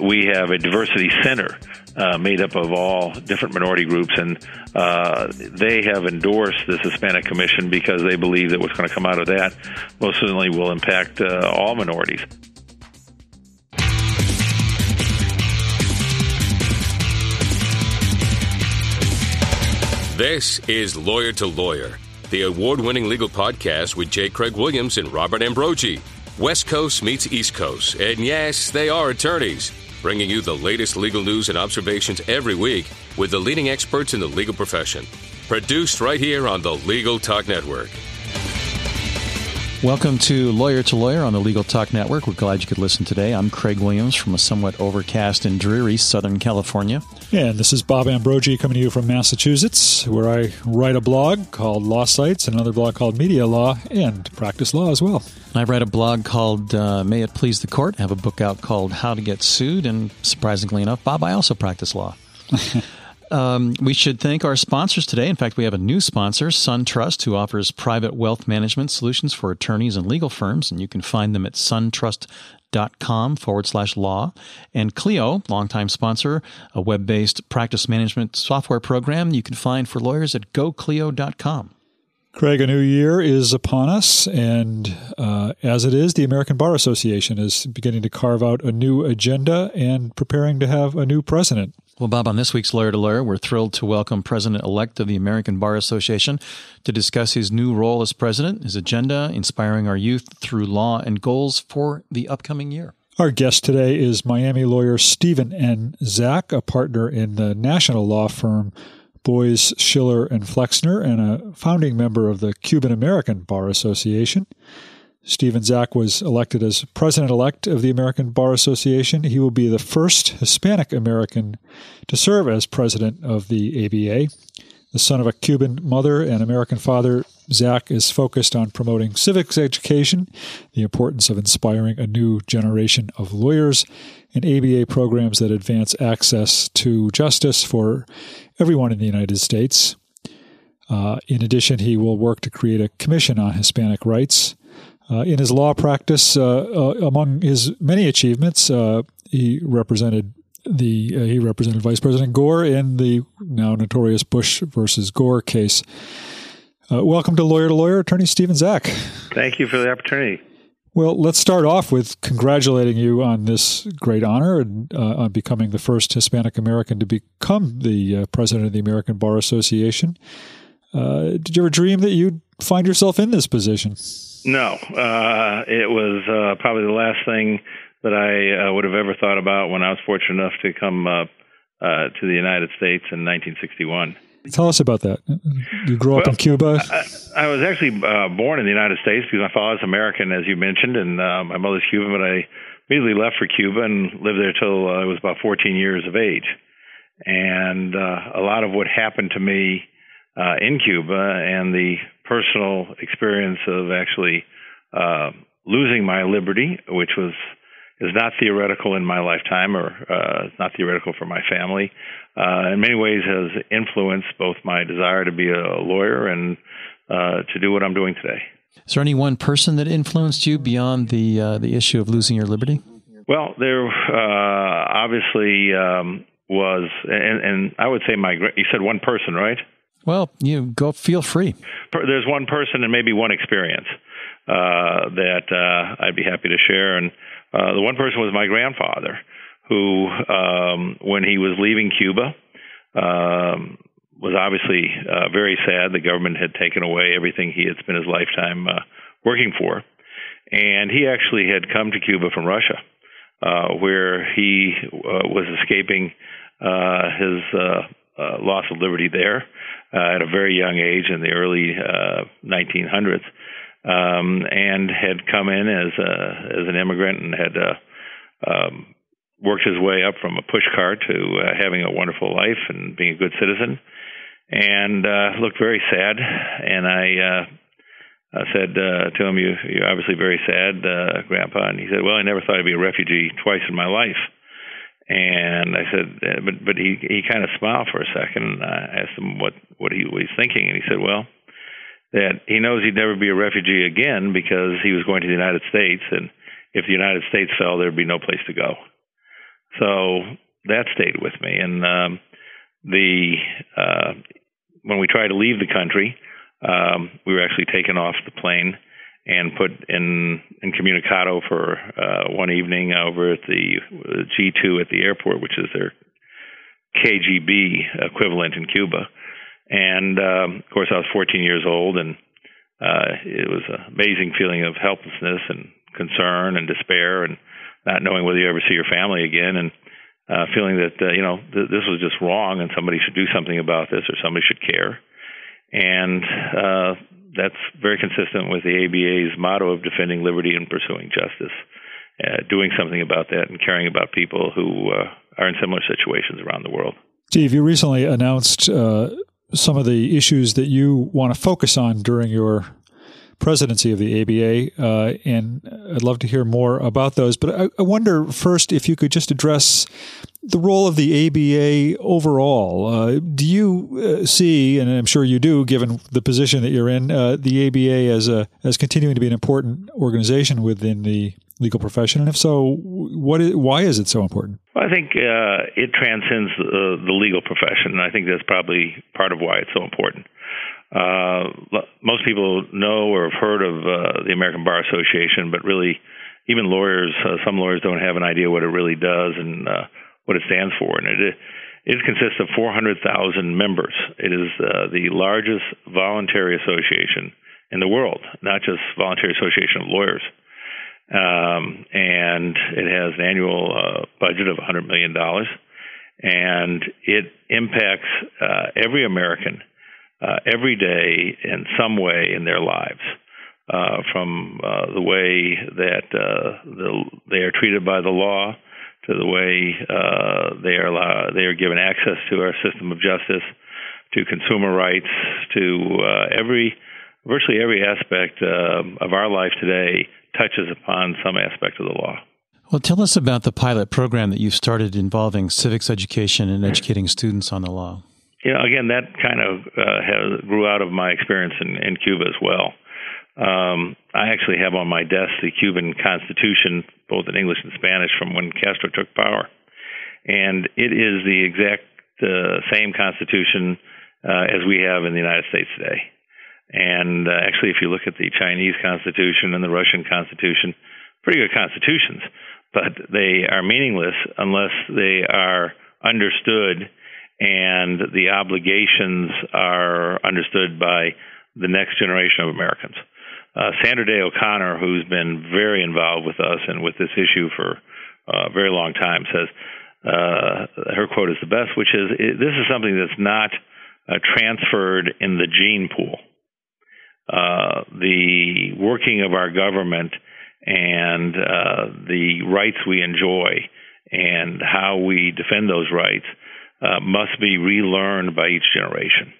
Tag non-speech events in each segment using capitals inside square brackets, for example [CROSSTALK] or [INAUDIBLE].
We have a diversity center uh, made up of all different minority groups, and uh, they have endorsed this Hispanic Commission because they believe that what's going to come out of that most certainly will impact uh, all minorities. This is Lawyer to Lawyer, the award winning legal podcast with J. Craig Williams and Robert Ambrogi. West Coast meets East Coast, and yes, they are attorneys bringing you the latest legal news and observations every week with the leading experts in the legal profession. Produced right here on the Legal Talk Network. Welcome to Lawyer to Lawyer on the Legal Talk Network. We're glad you could listen today. I'm Craig Williams from a somewhat overcast and dreary Southern California. And this is Bob Ambrogi coming to you from Massachusetts, where I write a blog called Law Sites, and another blog called Media Law, and practice law as well. I write a blog called uh, May It Please the Court. I have a book out called How to Get Sued. And surprisingly enough, Bob, I also practice law. [LAUGHS] um, we should thank our sponsors today. In fact, we have a new sponsor, SunTrust, who offers private wealth management solutions for attorneys and legal firms. And you can find them at suntrust.com forward slash law. And Clio, longtime sponsor, a web based practice management software program you can find for lawyers at goclio.com. Craig, a new year is upon us, and uh, as it is, the American Bar Association is beginning to carve out a new agenda and preparing to have a new president. Well, Bob, on this week's Lawyer to Lawyer, we're thrilled to welcome President elect of the American Bar Association to discuss his new role as president, his agenda, inspiring our youth through law, and goals for the upcoming year. Our guest today is Miami lawyer Stephen N. Zack, a partner in the national law firm Boies, Schiller, and Flexner, and a founding member of the Cuban American Bar Association. Stephen Zack was elected as president elect of the American Bar Association. He will be the first Hispanic American to serve as president of the ABA. The son of a Cuban mother and American father, Zack is focused on promoting civics education, the importance of inspiring a new generation of lawyers, and ABA programs that advance access to justice for everyone in the United States. Uh, in addition, he will work to create a commission on Hispanic rights. Uh, in his law practice, uh, uh among his many achievements, uh, he represented the uh, he represented Vice President Gore in the now notorious Bush versus Gore case. welcome to Lawyer to Lawyer, Attorney Stephen Zack. Thank you for the opportunity. Well, let's start off with congratulating you on this great honor and uh, on becoming the first Hispanic American to become the uh, president of the American Bar Association. Uh, did you ever dream that you'd find yourself in this position? No, uh, it was uh, probably the last thing that I uh, would have ever thought about when I was fortunate enough to come to the United States in 1961. Tell us about that. You grew up well, in Cuba. I, I was actually uh, born in the United States because my father's American, as you mentioned, and uh, my mother's Cuban. But I immediately left for Cuba and lived there till uh, I was about 14 years of age. And uh, a lot of what happened to me uh, in Cuba and the personal experience of actually uh, losing my liberty, which was is not theoretical in my lifetime or uh, not theoretical for my family. Uh, in many ways, has influenced both my desire to be a lawyer and uh, to do what I'm doing today. Is there any one person that influenced you beyond the uh, the issue of losing your liberty? Well, there uh, obviously um, was, and, and I would say my. You said one person, right? Well, you go. Feel free. There's one person and maybe one experience uh, that uh, I'd be happy to share, and uh, the one person was my grandfather, who, um, when he was leaving Cuba, um, was obviously uh, very sad. The government had taken away everything he had spent his lifetime uh, working for, and he actually had come to Cuba from Russia, uh, where he uh, was escaping uh, his uh, uh, loss of liberty there uh, at a very young age in the early uh, 1900s um, and had come in as a, as an immigrant and had uh, um, worked his way up from a pushcart to uh, having a wonderful life and being a good citizen, and uh, looked very sad. And I uh, I said uh, to him, "You you're obviously very sad, uh, Grandpa." And he said, "Well, I never thought I'd be a refugee twice in my life." And I said, uh, "But but he he kind of smiled for a second. And I asked him what what he was thinking, and he said, "Well." that he knows he'd never be a refugee again because he was going to the United States, and if the United States fell, there'd be no place to go. So that stayed with me. And um, the uh, when we tried to leave the country, um, we were actually taken off the plane and put in in incommunicado for uh, one evening over at the G2 at the airport, which is their KGB equivalent in Cuba. And um, of course, I was 14 years old, and uh, it was an amazing feeling of helplessness and concern and despair, and not knowing whether you ever see your family again, and uh, feeling that uh, you know th- this was just wrong, and somebody should do something about this, or somebody should care. And uh, that's very consistent with the ABA's motto of defending liberty and pursuing justice. Uh, doing something about that and caring about people who uh, are in similar situations around the world. Steve, you recently announced uh, some of the issues that you want to focus on during your presidency of the ABA, uh, and I'd love to hear more about those. But I, I, wonder first if you could just address the role of the ABA overall. Uh, do you uh, see, and I'm sure you do, given the position that you're in, uh, the ABA as a as continuing to be an important organization within the legal profession? And if so, what is, why is it so important? Well, I think uh, it transcends the, the legal profession, and I think that's probably part of why it's so important. Uh, most people know or have heard of uh, the American Bar Association, but really, even lawyers, uh, some lawyers don't have an idea what it really does and uh, what it stands for. And it, it consists of 400,000 members. It is uh, the largest voluntary association in the world, not just voluntary association of lawyers. Um, and it has an annual uh, budget of $100 million, and it impacts uh, every American uh, every day in some way in their lives. Uh, from uh, the way that uh, the, they are treated by the law to the way uh, they are they are given access to our system of justice, to consumer rights, to uh, every virtually every aspect of our life today touches upon some aspect of the law. Well, tell us about the pilot program that you started involving civics education and educating students on the law you know, again, that kind of uh, has, grew out of my experience in, in Cuba as well. Um, I actually have on my desk the Cuban Constitution, both in English and Spanish, from when Castro took power, and it is the exact uh, same Constitution uh, as we have in the United States today. And uh, actually, if you look at the Chinese Constitution and the Russian Constitution, pretty good constitutions, but they are meaningless unless they are understood and the obligations are understood by the next generation of Americans. Uh, Sandra Day O'Connor, who's been very involved with us and with this issue for uh, a very long time, says uh, her quote is the best, which is This is something that's not uh, transferred in the gene pool. The working of our government and the rights we enjoy and how we defend those rights uh, must be relearned by each generation.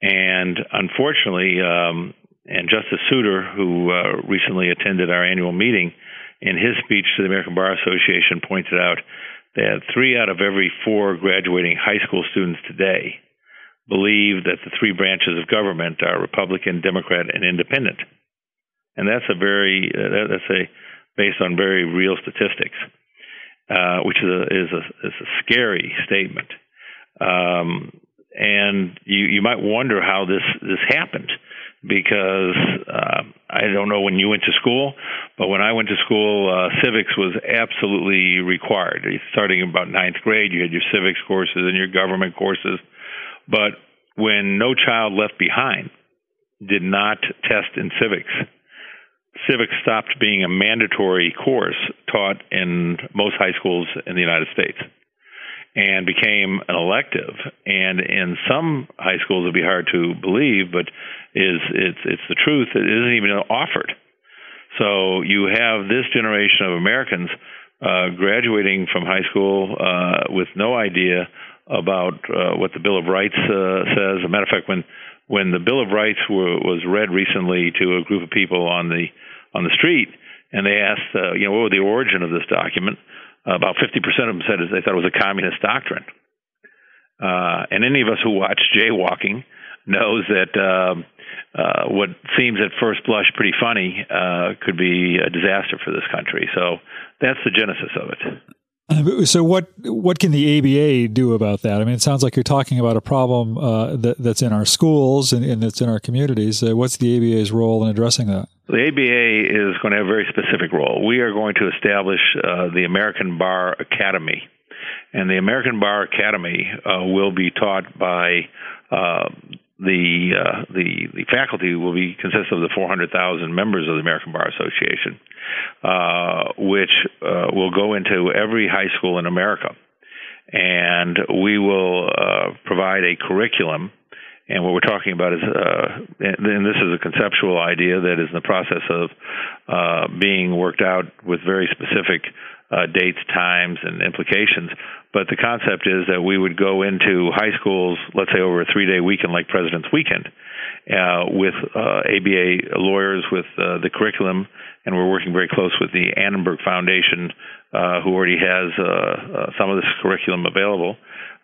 And unfortunately, um, and Justice Souter, who uh, recently attended our annual meeting, in his speech to the American Bar Association, pointed out that three out of every four graduating high school students today believe that the three branches of government are Republican, Democrat, and Independent. And that's a very uh, that's a based on very real statistics. Uh, which is a, is a, is a scary statement. Um, and you, you might wonder how this, this happened because uh, I don't know when you went to school, but when I went to school, uh, civics was absolutely required. Starting about ninth grade, you had your civics courses and your government courses. But when No Child Left Behind did not test in civics, civics stopped being a mandatory course taught in most high schools in the United States and became an elective. And in some high schools, it'd be hard to believe, but is it's it's the truth. It isn't even offered. So you have this generation of Americans uh, graduating from high school uh, with no idea about uh, what the Bill of Rights uh, says. As a matter of fact, when when the Bill of Rights were, was read recently to a group of people on the on the street, and they asked, uh, you know, what was the origin of this document? Uh, about 50% of them said they thought it was a communist doctrine. Uh, and any of us who watch jaywalking knows that uh, uh, what seems at first blush pretty funny uh, could be a disaster for this country. So that's the genesis of it. So what what can the ABA do about that? I mean, it sounds like you're talking about a problem uh, that, that's in our schools and, and, that's in our communities. Uh, what's the ABA's role in addressing that? The ABA is going to have a very specific role. We are going to establish uh, the American Bar Academy, and the American Bar Academy uh, will be taught by uh, the uh, the the faculty will be consist of the 400,000 members of the American Bar Association, uh, which uh, will go into every high school in America, and we will uh, provide a curriculum. And what we're talking about is, uh, and this is a conceptual idea that is in the process of uh, being worked out with very specific uh, dates, times, and implications. But the concept is that we would go into high schools, let's say over a three day weekend like President's Weekend, uh, with uh, ABA lawyers with uh, the curriculum, and we're working very close with the Annenberg Foundation, who already has some of this curriculum available,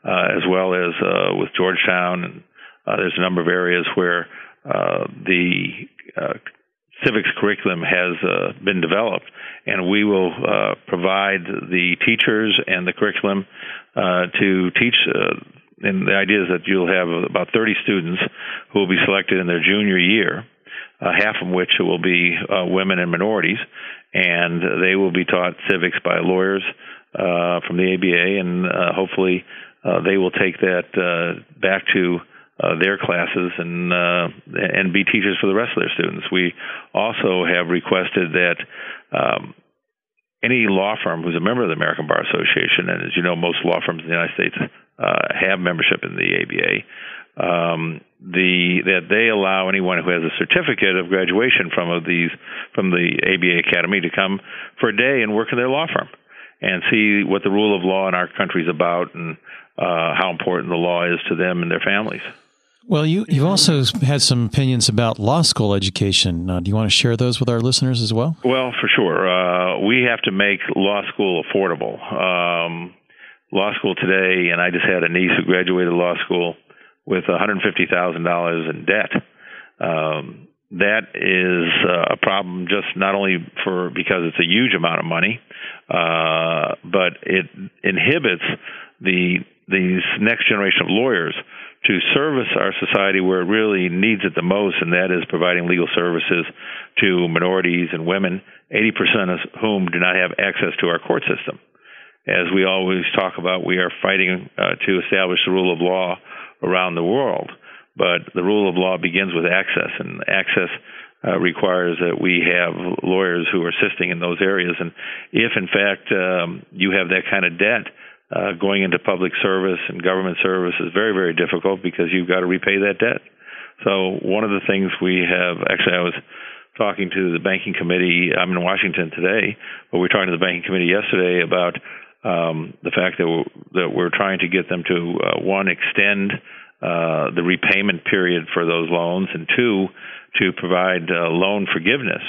as well as with Georgetown. And uh, there's a number of areas where uh, the uh, civics curriculum has uh, been developed, and we will uh, provide the teachers and the curriculum uh, to teach. And the idea is that you'll have about 30 students who will be selected in their junior year, half of which will be women and minorities, and they will be taught civics by lawyers from the ABA, and hopefully they will take that back to uh, their classes and uh, and be teachers for the rest of their students. We also have requested that um, any law firm who's a member of the American Bar Association, and as you know, most law firms in the United States uh, have membership in the ABA. Um, the that they allow anyone who has a certificate of graduation from of these from the ABA Academy to come for a day and work in their law firm and see what the rule of law in our country is about and uh, how important the law is to them and their families. Well, you, you've also had some opinions about law school education. Uh, do you want to share those with our listeners as well? Well, for sure. Uh, we have to make law school affordable. Um, law school today, and I just had a niece who graduated law school with $150,000 in debt. Um, that is uh, a problem just not only for because it's a huge amount of money, uh, but it inhibits the these next generation of lawyers to service our society where it really needs it the most, and that is providing legal services to minorities and women, 80% of whom do not have access to our court system. As we always talk about, we are fighting uh, to establish the rule of law around the world, but the rule of law begins with access, and access uh, requires that we have lawyers who are assisting in those areas. And if, in fact, um, you have that kind of debt, uh, going into public service and government service is very, very difficult because you've got to repay that debt. So one of the things we have actually, I was talking to the banking committee. I'm in Washington today, but we were talking to the banking committee yesterday about um, the fact that we're, that we're trying to get them to uh, one extend uh, the repayment period for those loans, and two to provide uh, loan forgiveness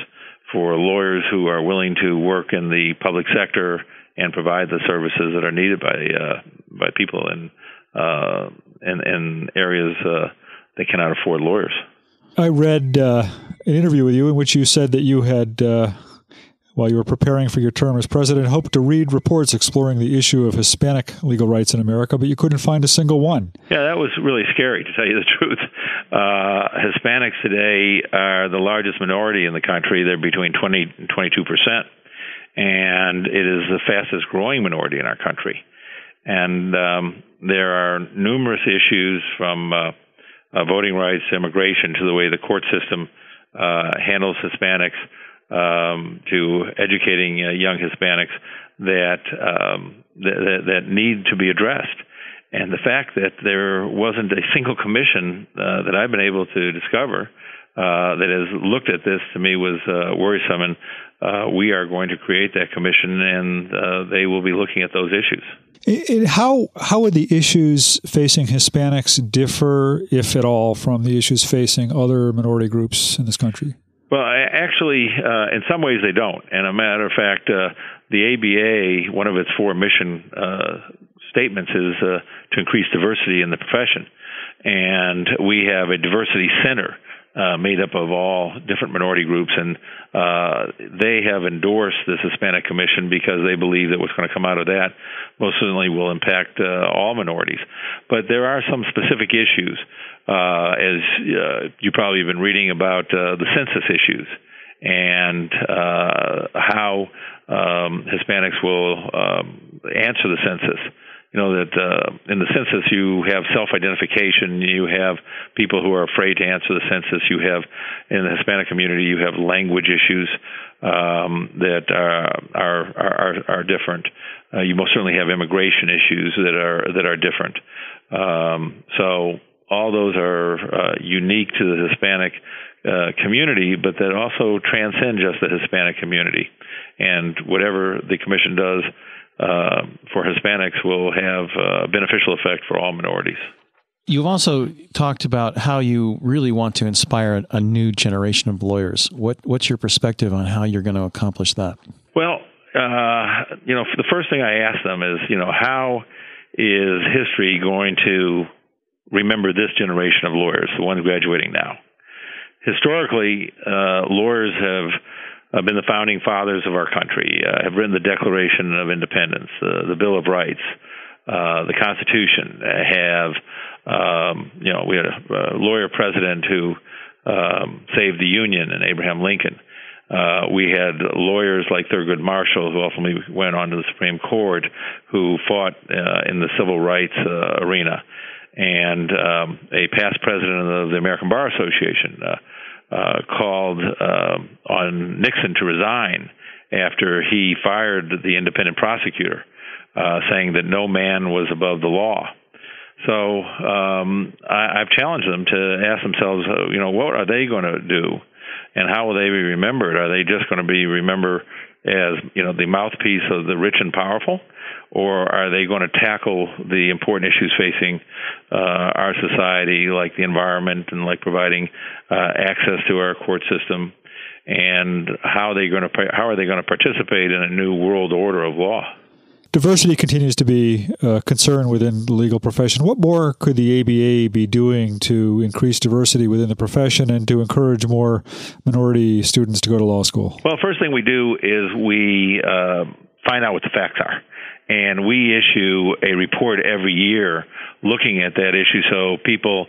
for lawyers who are willing to work in the public sector and provide the services that are needed by uh, by people in uh, in, in areas uh, that cannot afford lawyers. I read uh, an interview with you in which you said that you had, uh, while you were preparing for your term as president, hoped to read reports exploring the issue of Hispanic legal rights in America, but you couldn't find a single one. Yeah, that was really scary, to tell you the [LAUGHS] truth. Uh, Hispanics today are the largest minority in the country. They're between 20 and 22 percent and it is the fastest growing minority in our country. And um, there are numerous issues from uh, uh, voting rights, immigration, to the way the court system uh, handles Hispanics, um, to educating uh, young Hispanics that, um, that that need to be addressed. And the fact that there wasn't a single commission uh, that I've been able to discover uh, that has looked at this to me was uh, worrisome. And uh, we are going to create that commission, and uh, they will be looking at those issues. How how would the issues facing Hispanics differ, if at all, from the issues facing other minority groups in this country? Well, actually, uh, in some ways they don't. And a matter of fact, uh, the ABA, one of its four mission uh, statements is uh, to increase diversity in the profession, and we have a diversity center uh, made up of all different minority groups, and uh, they have endorsed this Hispanic Commission because they believe that what's going to come out of that most certainly will impact uh, all minorities. But there are some specific issues, uh, as uh, you probably have been reading about the census issues and how um, Hispanics will um, answer the census you know that uh, in the census you have self-identification, you have people who are afraid to answer the census, you have in the Hispanic community you have language issues um, that are are are, are different. Uh, you most certainly have immigration issues that are that are different. Um, so all those are uh, unique to the Hispanic uh, community, but that also transcend just the Hispanic community. And whatever the commission does uh, for Hispanics will have a beneficial effect for all minorities. You've also talked about how you really want to inspire a new generation of lawyers. What, what's your perspective on how you're going to accomplish that? Well, uh, you know, the first thing I ask them is, you know, how is history going to remember this generation of lawyers, the ones graduating now? Historically, uh, lawyers have uh, been the founding fathers of our country, uh, have written the Declaration of Independence, uh, the Bill of Rights, uh, the Constitution, have, um, you know, we had a, lawyer president who um, saved the Union and Abraham Lincoln. Uh, we had lawyers like Thurgood Marshall, who ultimately went on to the Supreme Court, who fought uh, in the civil rights uh, arena, and um, a past president of the American Bar Association, uh, called uh, on Nixon to resign after he fired the independent prosecutor, uh, saying that no man was above the law. So um, I, I've challenged them to ask themselves, uh, you know, what are they going to do, and how will they be remembered? Are they just going to be remembered as you know the mouthpiece of the rich and powerful, or are they going to tackle the important issues facing uh, our society, like the environment and like providing uh, access to our court system? And how are they going to how are they going to participate in a new world order of law? Diversity continues to be a concern within the legal profession. What more could the ABA be doing to increase diversity within the profession and to encourage more minority students to go to law school? Well, first thing we do is we uh, find out what the facts are and we issue a report every year looking at that issue. So people,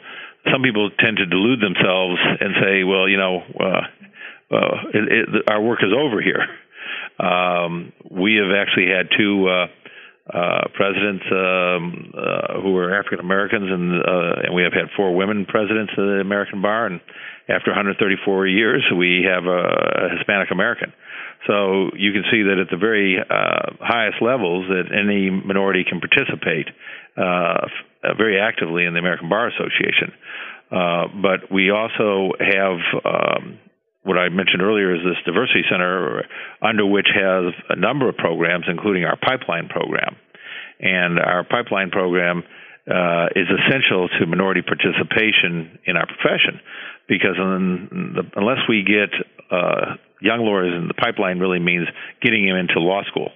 some people tend to delude themselves and say, well, you know, uh, uh, it, it, our work is over here. Um, we have actually had two uh, uh, presidents um, uh, who were African Americans, and uh, and we have had four women presidents of the American Bar. And after 134 years, we have a, a Hispanic American. So you can see that at the very uh, highest levels, that any minority can participate uh, very actively in the American Bar Association. Uh, but we also have um, what I mentioned earlier is this diversity center, under which has a number of programs, including our pipeline program. And our pipeline program uh, is essential to minority participation in our profession because the, unless we get uh, young lawyers in the pipeline, really means getting them into law school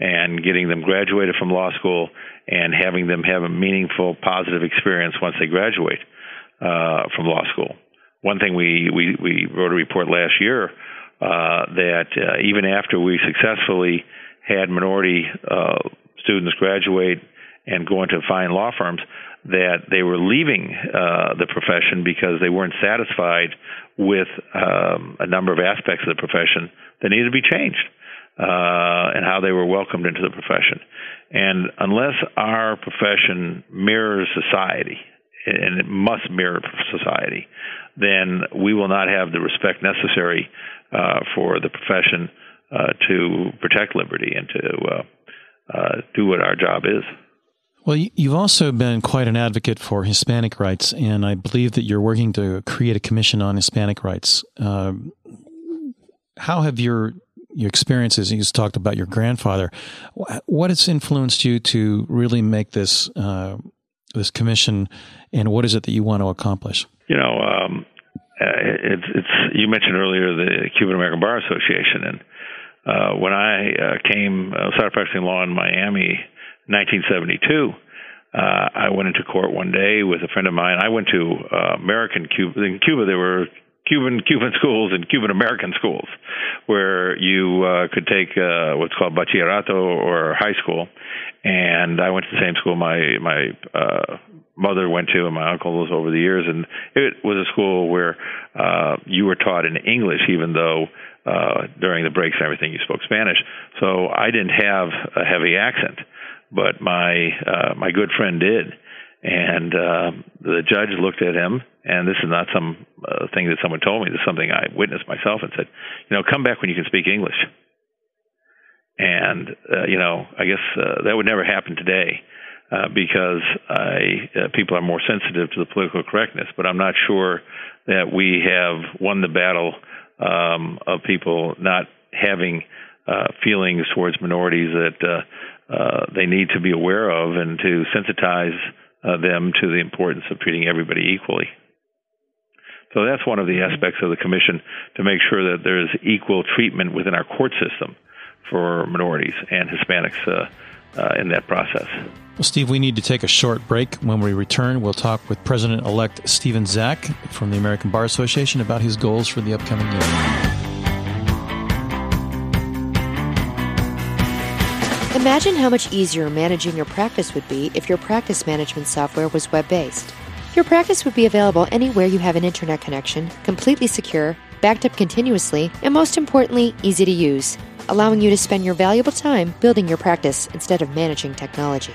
and getting them graduated from law school and having them have a meaningful, positive experience once they graduate uh, from law school one thing we, we, we wrote a report last year uh, that uh, even after we successfully had minority uh, students graduate and go into fine law firms, that they were leaving uh, the profession because they weren't satisfied with um, a number of aspects of the profession that needed to be changed uh, and how they were welcomed into the profession. And unless our profession mirrors society, and it must mirror society, then we will not have the respect necessary uh, for the profession uh, to protect liberty and to uh, uh, do what our job is. Well, you've also been quite an advocate for Hispanic rights, and I believe that you're working to create a commission on Hispanic rights. Um, how have your your experiences? You talked about your grandfather. What has influenced you to really make this uh, this commission, and what is it that you want to accomplish? You know, um, uh, it's it's you mentioned earlier the Cuban American Bar Association, and uh, when I uh, came uh, started practicing law in Miami, 1972, uh, I went into court one day with a friend of mine. I went to uh, American Cuba. In Cuba, there were Cuban Cuban [LAUGHS] schools and Cuban American schools, where you uh, could take uh, what's called bachillerato or high school. And I went to the same school my my uh, mother went to and my uncle was over the years, and it was a school where uh, you were taught in English, even though uh, during the breaks and everything you spoke Spanish. So I didn't have a heavy accent, but my uh, my good friend did. And uh, the judge looked at him, and this is not some uh, thing that someone told me. This is something I witnessed myself, and said, "You know, come back when you can speak English." And uh, you know, I guess uh, that would never happen today uh, because I, uh, people are more sensitive to the political correctness. But I'm not sure that we have won the battle um, of people not having uh, feelings towards minorities that uh, uh, they need to be aware of and to sensitize uh, them to the importance of treating everybody equally. So that's one of the mm-hmm. aspects of the commission to make sure that there's equal treatment within our court system for minorities and Hispanics uh, uh, in that process. Well, Steve, we need to take a short break. When we return, we'll talk with President elect Stephen Zack from the American Bar Association about his goals for the upcoming year. Imagine how much easier managing your practice would be if your practice management software was web based. Your practice would be available anywhere you have an internet connection, completely secure, backed up continuously, and most importantly, easy to use, allowing you to spend your valuable time building your practice instead of managing technology.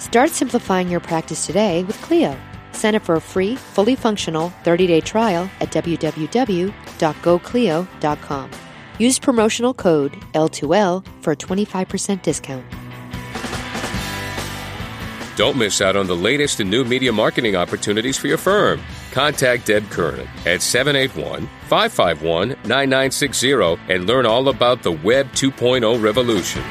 Start simplifying your practice today with Clio. Sign up for a free, fully functional 30 day trial at www.goclio.com. Use promotional code L2L for a 25% discount. Don't miss out on the latest in new media marketing opportunities for your firm. Contact Deb Kernan at 781 551 9960 and learn all about the Web 2.0 revolution.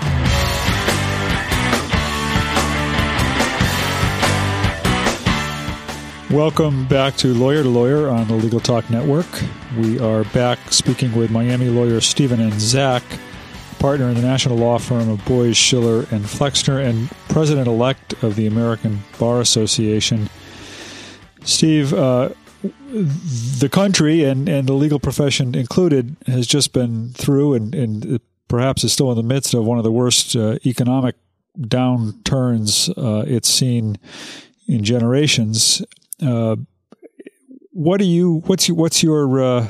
Welcome back to Lawyer to Lawyer on the Legal Talk Network. We are back speaking with Miami lawyer Stephen N. Zack, partner in the national law firm of Boies, Schiller, and Flexner, and president elect of the American Bar Association. Steve, uh, the country and, and the legal profession included has just been through and, and perhaps is still in the midst of one of the worst uh, economic downturns uh, it's seen in generations. Uh, what do you what's your, what's your uh,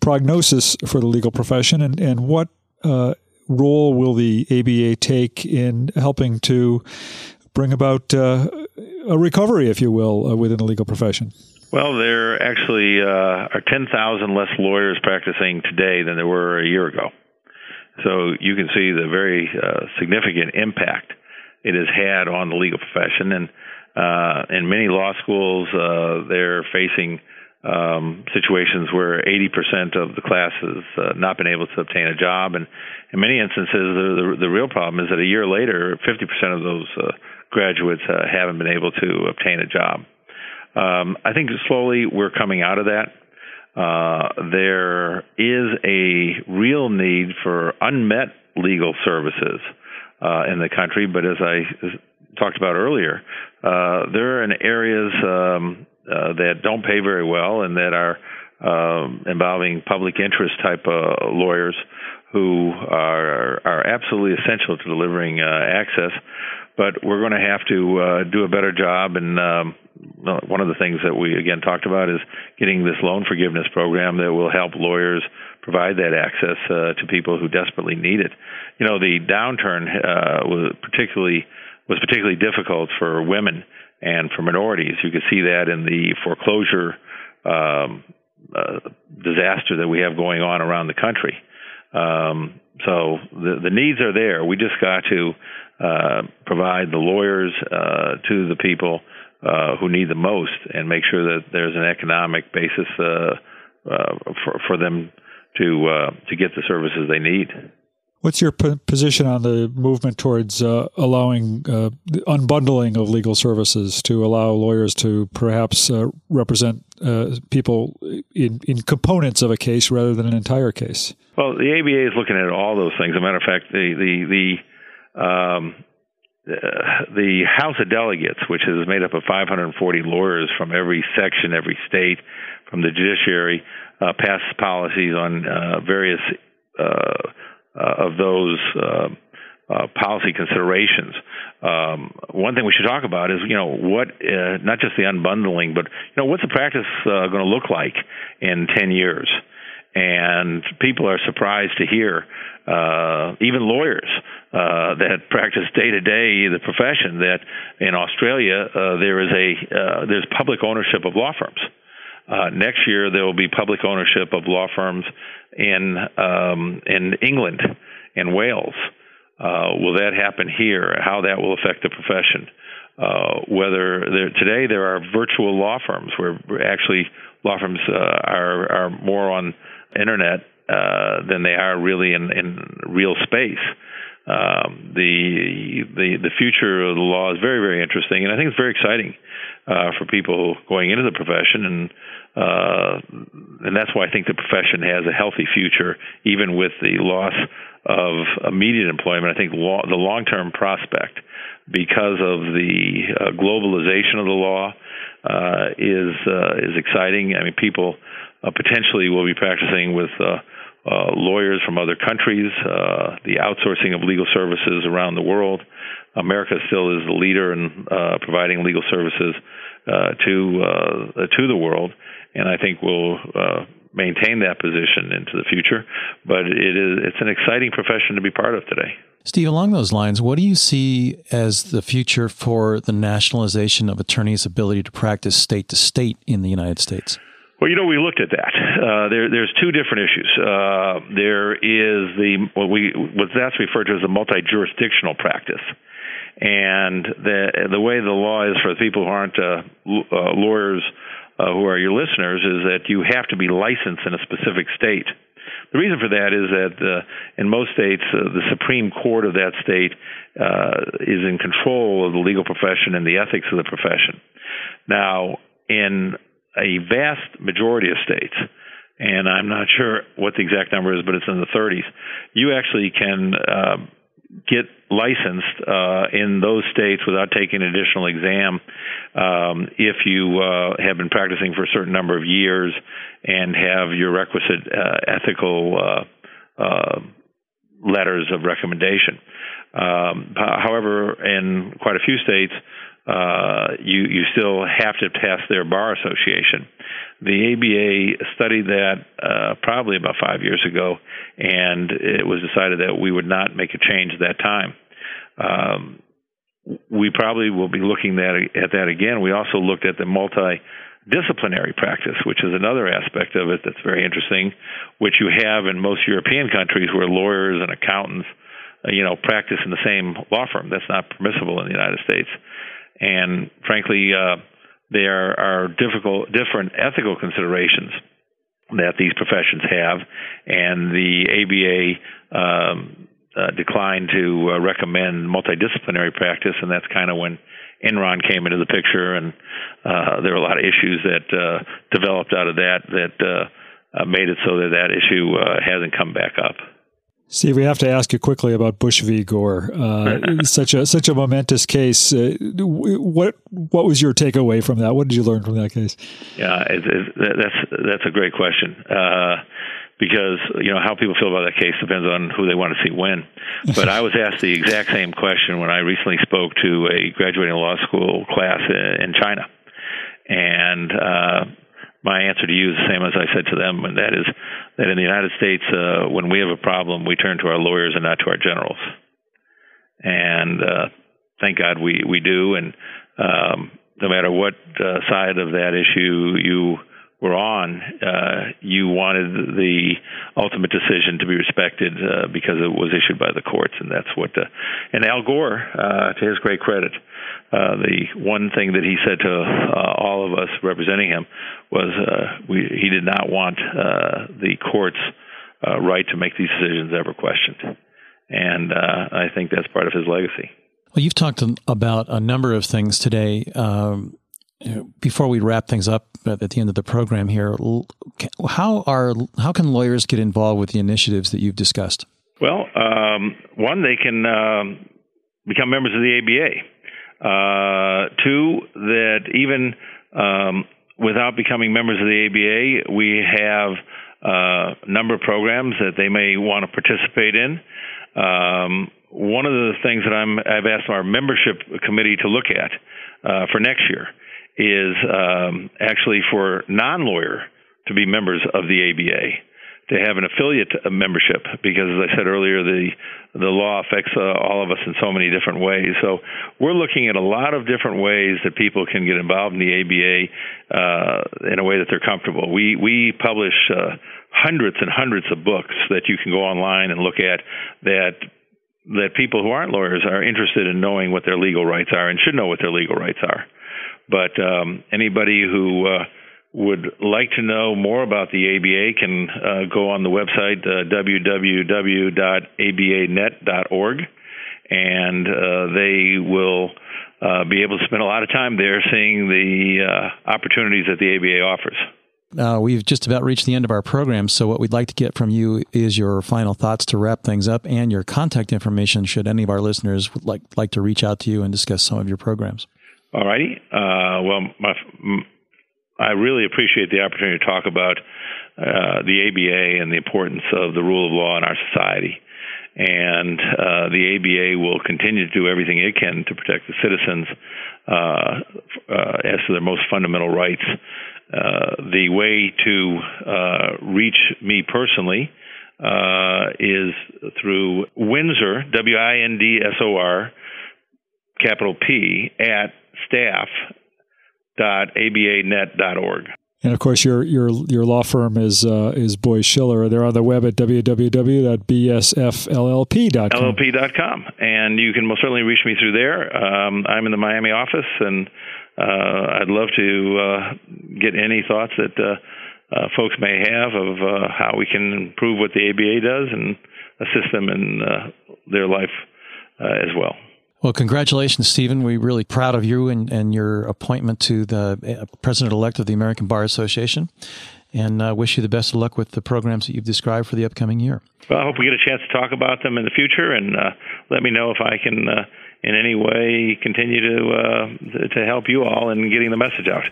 prognosis for the legal profession, and and what uh, role will the ABA take in helping to bring about uh, a recovery, if you will, uh, within the legal profession? Well, there actually uh, are 10,000 less lawyers practicing today than there were a year ago. So you can see the very significant impact it has had on the legal profession. And in many law schools, uh, they're facing um, situations where 80% of the class has uh, not been able to obtain a job, and in many instances, the, the, the real problem is that a year later, 50% of those uh, graduates uh, haven't been able to obtain a job. Um, I think slowly we're coming out of that. Uh, there is a real need for unmet legal services uh, in the country, but as I talked about earlier, uh, they're in areas um, uh, that don't pay very well and that are um, involving public interest type uh, lawyers who are are absolutely essential to delivering uh, access. But we're going to have to uh, do a better job. And um, one of the things that we again talked about is getting this loan forgiveness program that will help lawyers provide that access uh, to people who desperately need it. You know, the downturn uh, was particularly was particularly difficult for women and for minorities. You could see that in the foreclosure um, uh, disaster that we have going on around the country. Um, so the, the needs are there. We just got to uh, provide the lawyers uh, to the people uh, who need the most and make sure that there's an economic basis uh, uh, for, for them to to get the services they need. What's your p- position on the movement towards uh, allowing uh, unbundling of legal services to allow lawyers to perhaps uh, represent uh, people in, in components of a case rather than an entire case? Well, the ABA is looking at all those things. As a matter of fact, the the the um, uh, the House of Delegates, which is made up of 540 lawyers from every section, every state, from the judiciary, uh, passes policies on various uh, uh, of those uh, policy considerations. Um, one thing we should talk about is, you know, what not just the unbundling, but you know, what's the practice going to look like in 10 years? And people are surprised to hear, uh, even lawyers uh, that practice day to day the profession, that in Australia uh, there is a uh, there's public ownership of law firms. Uh, next year there will be public ownership of law firms in um, in England and Wales. Uh, will that happen here? How that will affect the profession? Uh, whether there, today there are virtual law firms where actually law firms uh, are are more on internet uh, than they are really in, in real space. Um, the the the future of the law is very very interesting, and I think it's very exciting uh, for people going into the profession, and uh, and that's why I think the profession has a healthy future, even with the loss of immediate employment. I think law, the long term prospect, because of the uh, globalization of the law, uh, is uh, is exciting. I mean, people uh, potentially will be practicing with uh, lawyers from other countries, the outsourcing of legal services around the world. America still is the leader in uh, providing legal services uh, to uh, to the world, and I think we'll uh, maintain that position into the future. But it is it's an exciting profession to be part of today. Steve, along those lines, what do you see as the future for the nationalization of attorneys' ability to practice state to state in the United States? Well, you know, we looked at that. Uh, there, there's two different issues. Uh, there is the what we what that's referred to as a multi-jurisdictional practice, and the the way the law is for people who aren't uh, uh, lawyers uh, who are your listeners is that you have to be licensed in a specific state. The reason for that is that uh, in most states, uh, the Supreme Court of that state uh, is in control of the legal profession and the ethics of the profession. Now, in a vast majority of states, and I'm not sure what the exact number is, but it's in the 30s, you actually can uh, get licensed uh, in those states without taking an additional exam um, if you uh, have been practicing for a certain number of years and have your requisite uh, ethical uh, uh, letters of recommendation. Um, however, in quite a few states, uh, you you still have to pass their bar association. The ABA studied that uh, probably about five years ago, and it was decided that we would not make a change at that time. Um, we probably will be looking at, at that again. We also looked at the multidisciplinary practice, which is another aspect of it that's very interesting, which you have in most European countries where lawyers and accountants, uh, you know, practice in the same law firm. That's not permissible in the United States and frankly, uh, there are difficult, different ethical considerations that these professions have, and the ABA um, uh, declined to uh, recommend multidisciplinary practice, and that's kind of when Enron came into the picture, and uh, there were a lot of issues that uh, developed out of that that uh, uh, made it so that that issue hasn't come back up. Steve, we have to ask you quickly about Bush v. Gore. Uh, [LAUGHS] such a such a momentous case. Uh, what what was your takeaway from that? What did you learn from that case? Yeah, it, it, that's that's a great question. Uh, because you know how people feel about that case depends on who they want to see win. But I was asked the exact same question when I recently spoke to a graduating law school class in China, and uh, my answer to you is the same as I said to them, and that is that in the United States, uh, when we have a problem, we turn to our lawyers and not to our generals. And uh, thank God we we do. And um, no matter what uh, side of that issue you were on, uh, you wanted the ultimate decision to be respected uh, because it was issued by the courts, and that's what. Uh, and Al Gore, uh, to his great credit, uh, the one thing that he said to uh, all of us representing him was uh, we, he did not want uh, the court's uh, right to make these decisions ever questioned. And uh, I think that's part of his legacy. Well, you've talked about a number of things today. Um, before we wrap things up at the end of the program here, how are how can lawyers get involved with the initiatives that you've discussed? Well, um, one they can um, become members of the ABA. Uh, two, that even um, without becoming members of the ABA, we have uh, a number of programs that they may want to participate in. Um, one of the things that I'm, I've asked our membership committee to look at uh, for next year is um, actually for non-lawyer to be members of the ABA to have an affiliate membership because, as I said earlier, the the law affects uh, all of us in so many different ways. So we're looking at a lot of different ways that people can get involved in the ABA uh, in a way that they're comfortable. We we publish uh, hundreds and hundreds of books that you can go online and look at that that people who aren't lawyers are interested in knowing what their legal rights are and should know what their legal rights are. But um, anybody who uh, would like to know more about the ABA can uh, go on the website uh, www.abanet.org, and uh, they will uh, be able to spend a lot of time there seeing the uh, opportunities that the ABA offers. Uh, we've just about reached the end of our program, so what we'd like to get from you is your final thoughts to wrap things up and your contact information should any of our listeners like like to reach out to you and discuss some of your programs. All righty. Uh, well, my, I really appreciate the opportunity to talk about uh, the ABA and the importance of the rule of law in our society. And uh, the ABA will continue to do everything it can to protect the citizens uh, uh as to their most fundamental rights. Uh, the way to reach me personally is through Windsor, W I N D S O R, capital P, at staff www.abanet.org. And of course, your your your law firm is uh, is Boies Schiller. They're on the web at www.bsfllp.com. LLP.com, and you can most certainly reach me through there. Um, I'm in the Miami office, and uh, I'd love to uh, get any thoughts that uh, uh, folks may have of uh, how we can improve what the ABA does and assist them in their life as well. Well, congratulations, Stephen. We're really proud of you and, and your appointment to the uh, president elect of the American Bar Association and uh, wish you the best of luck with the programs that you've described for the upcoming year. Well, I hope we get a chance to talk about them in the future and uh, let me know if I can, uh, in any way, continue to, uh, to help you all in getting the message out.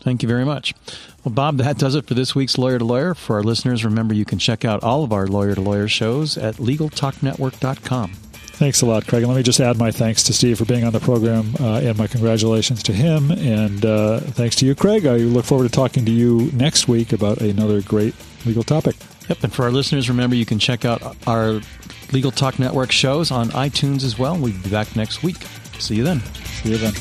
Thank you very much. Well, Bob, that does it for this week's Lawyer to Lawyer. For our listeners, remember you can check out all of our Lawyer to Lawyer shows at LegalTalkNetwork.com. Thanks a lot, Craig. And let me just add my thanks to Steve for being on the program uh, and my congratulations to him. And uh, thanks to you, Craig. I look forward to talking to you next week about another great legal topic. Yep. And for our listeners, remember you can check out our Legal Talk Network shows on iTunes as well. We'll be back next week. See you then. See you then.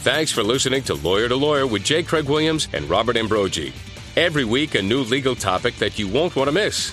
Thanks for listening to Lawyer to Lawyer with J. Craig Williams and Robert Ambrogi. Every week, a new legal topic that you won't want to miss.